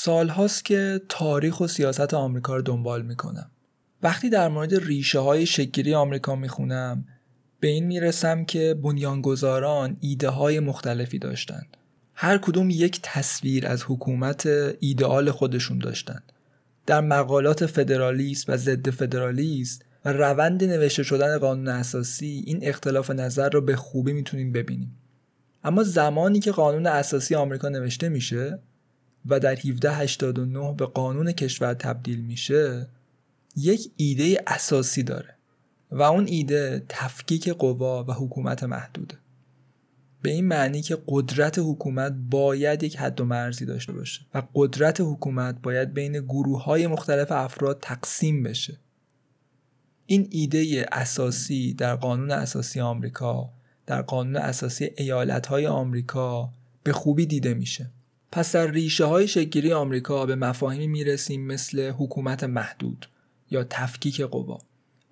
سالهاست که تاریخ و سیاست آمریکا رو دنبال می‌کنم. وقتی در مورد ریشه های شکلی آمریکا می‌خونم به این می‌رسم که بنیانگذاران ایده های مختلفی داشتند هر کدوم یک تصویر از حکومت ایدئال خودشون داشتند در مقالات فدرالیست و ضد فدرالیست و روند نوشته شدن قانون اساسی این اختلاف نظر رو به خوبی می‌تونیم ببینیم. اما زمانی که قانون اساسی آمریکا نوشته میشه و در 1789 به قانون کشور تبدیل میشه یک ایده اساسی داره و اون ایده تفکیک قوا و حکومت محدوده. به این معنی که قدرت حکومت باید یک حد و مرزی داشته باشه و قدرت حکومت باید بین گروه های مختلف افراد تقسیم بشه. این ایده اساسی در قانون اساسی آمریکا در قانون اساسی ایالت های آمریکا به خوبی دیده میشه. پس در ریشه های شکلی آمریکا به مفاهیمی می‌رسیم مثل حکومت محدود یا تفکیک قوا.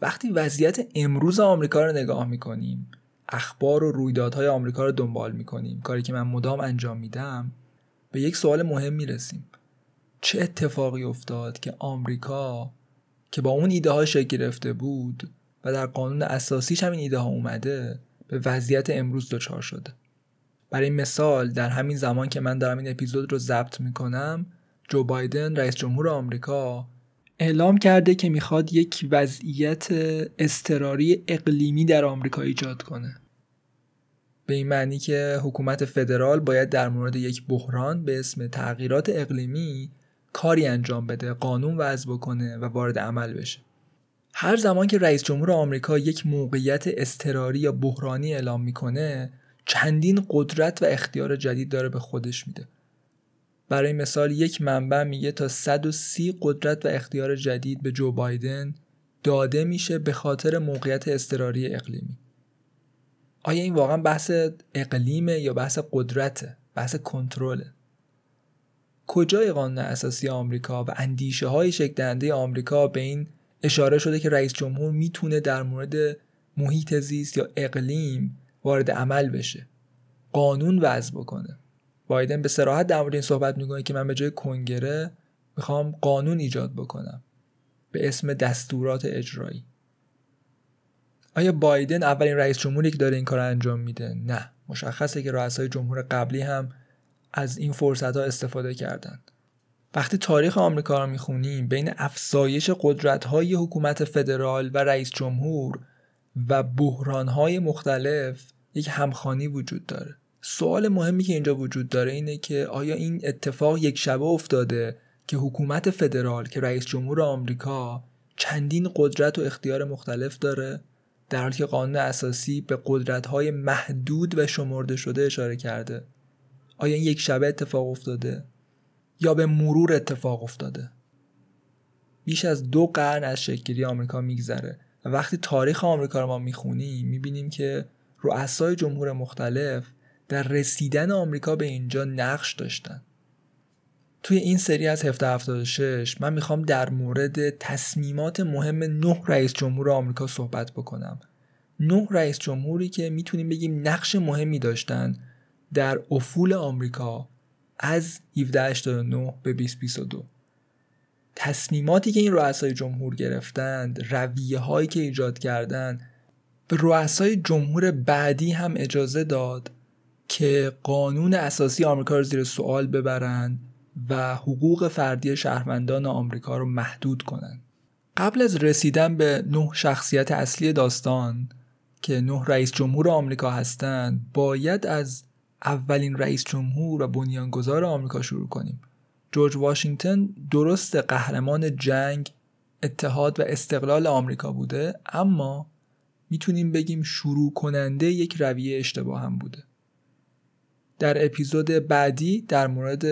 وقتی وضعیت امروز آمریکا رو نگاه می‌کنیم اخبار و رویدادهای آمریکا رو دنبال می‌کنیم کاری که من مدام انجام میدم به یک سوال مهم می‌رسیم. چه اتفاقی افتاد که آمریکا که با اون ایده ها شکل گرفته بود و در قانون اساسیش همین ایده ها اومده به وضعیت امروز دچار شده؟ برای مثال در همین زمان که من دارم این اپیزود رو ضبط می‌کنم جو بایدن رئیس جمهور آمریکا اعلام کرده که می‌خواد یک وضعیت استراری اقلیمی در آمریکا ایجاد کنه. به این معنی که حکومت فدرال باید در مورد یک بحران به اسم تغییرات اقلیمی کاری انجام بده قانون وضع بکنه و وارد عمل بشه. هر زمان که رئیس جمهور آمریکا یک موقعیت استراری یا بحرانی اعلام می‌کنه چندین قدرت و اختیار جدید داره به خودش میده. برای مثال یک منبع میگه تا 130 قدرت و اختیار جدید به جو بایدن داده میشه به خاطر موقعیت استراری اقلیمی. آیا این واقعا بحث اقلیمه یا بحث قدرته؟ بحث کنترله. کجای قانون اساسی آمریکا و اندیشه های شکل آمریکا به این اشاره شده که رئیس جمهور می‌تونه در مورد محیط زیست یا اقلیم وارد عمل بشه. قانون وضع بکنه. بایدن به سراحت در مورد این صحبت می‌کنه که من به جای کنگره می‌خوام قانون ایجاد بکنم. به اسم دستورات اجرایی. آیا بایدن اولین رئیس جمهوری که داره این کار انجام میده؟ نه. مشخصه که رؤسای جمهور قبلی هم از این فرصت ها استفاده کردند. وقتی تاریخ آمریکا رو می‌خونیم بین افزایش قدرت های حکومت فدرال و رئیس جمهور و بحران های مختلف یک همخانی وجود داره. سوال مهمی که اینجا وجود داره اینه که آیا این اتفاق یک شبه افتاده که حکومت فدرال که رئیس جمهور آمریکا چندین قدرت و اختیار مختلف داره در حالی که قانون اساسی به قدرت های محدود و شمرده شده اشاره کرده. آیا این یک شبه اتفاق افتاده یا به مرور اتفاق افتاده؟ بیش از دو قرن از شکلی آمریکا میگذره. و وقتی تاریخ آمریکا رو ما می‌خونیم می‌بینیم که رؤسای جمهور مختلف در رسیدن آمریکا به اینجا نقش داشتن. توی این سری از 1776 من می‌خوام در مورد تصمیمات مهم نه رئیس جمهور آمریکا صحبت بکنم. نه رئیس جمهوری که می‌تونیم بگیم نقش مهمی داشتن در افول آمریکا از 1789 به 2022 تصمیماتی که این رؤسای جمهور گرفتند رویه هایی که ایجاد کردند به رؤسای جمهور بعدی هم اجازه داد که قانون اساسی آمریکا رو زیر سوال ببرند و حقوق فردی شهروندان آمریکا رو محدود کنند. قبل از رسیدن به نه شخصیت اصلی داستان که نه رئیس جمهور آمریکا هستند باید از اولین رئیس جمهور و بنیانگذار آمریکا شروع کنیم جورج واشنگتن درست قهرمان جنگ اتحاد و استقلال آمریکا بوده اما می‌تونیم بگیم شروع کننده یک رویه اشتباه هم بوده. در اپیزود بعدی در مورد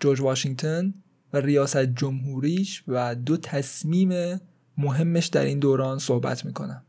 جورج واشنگتن و ریاست جمهوریش و دو تصمیم مهمش در این دوران صحبت می‌کنم.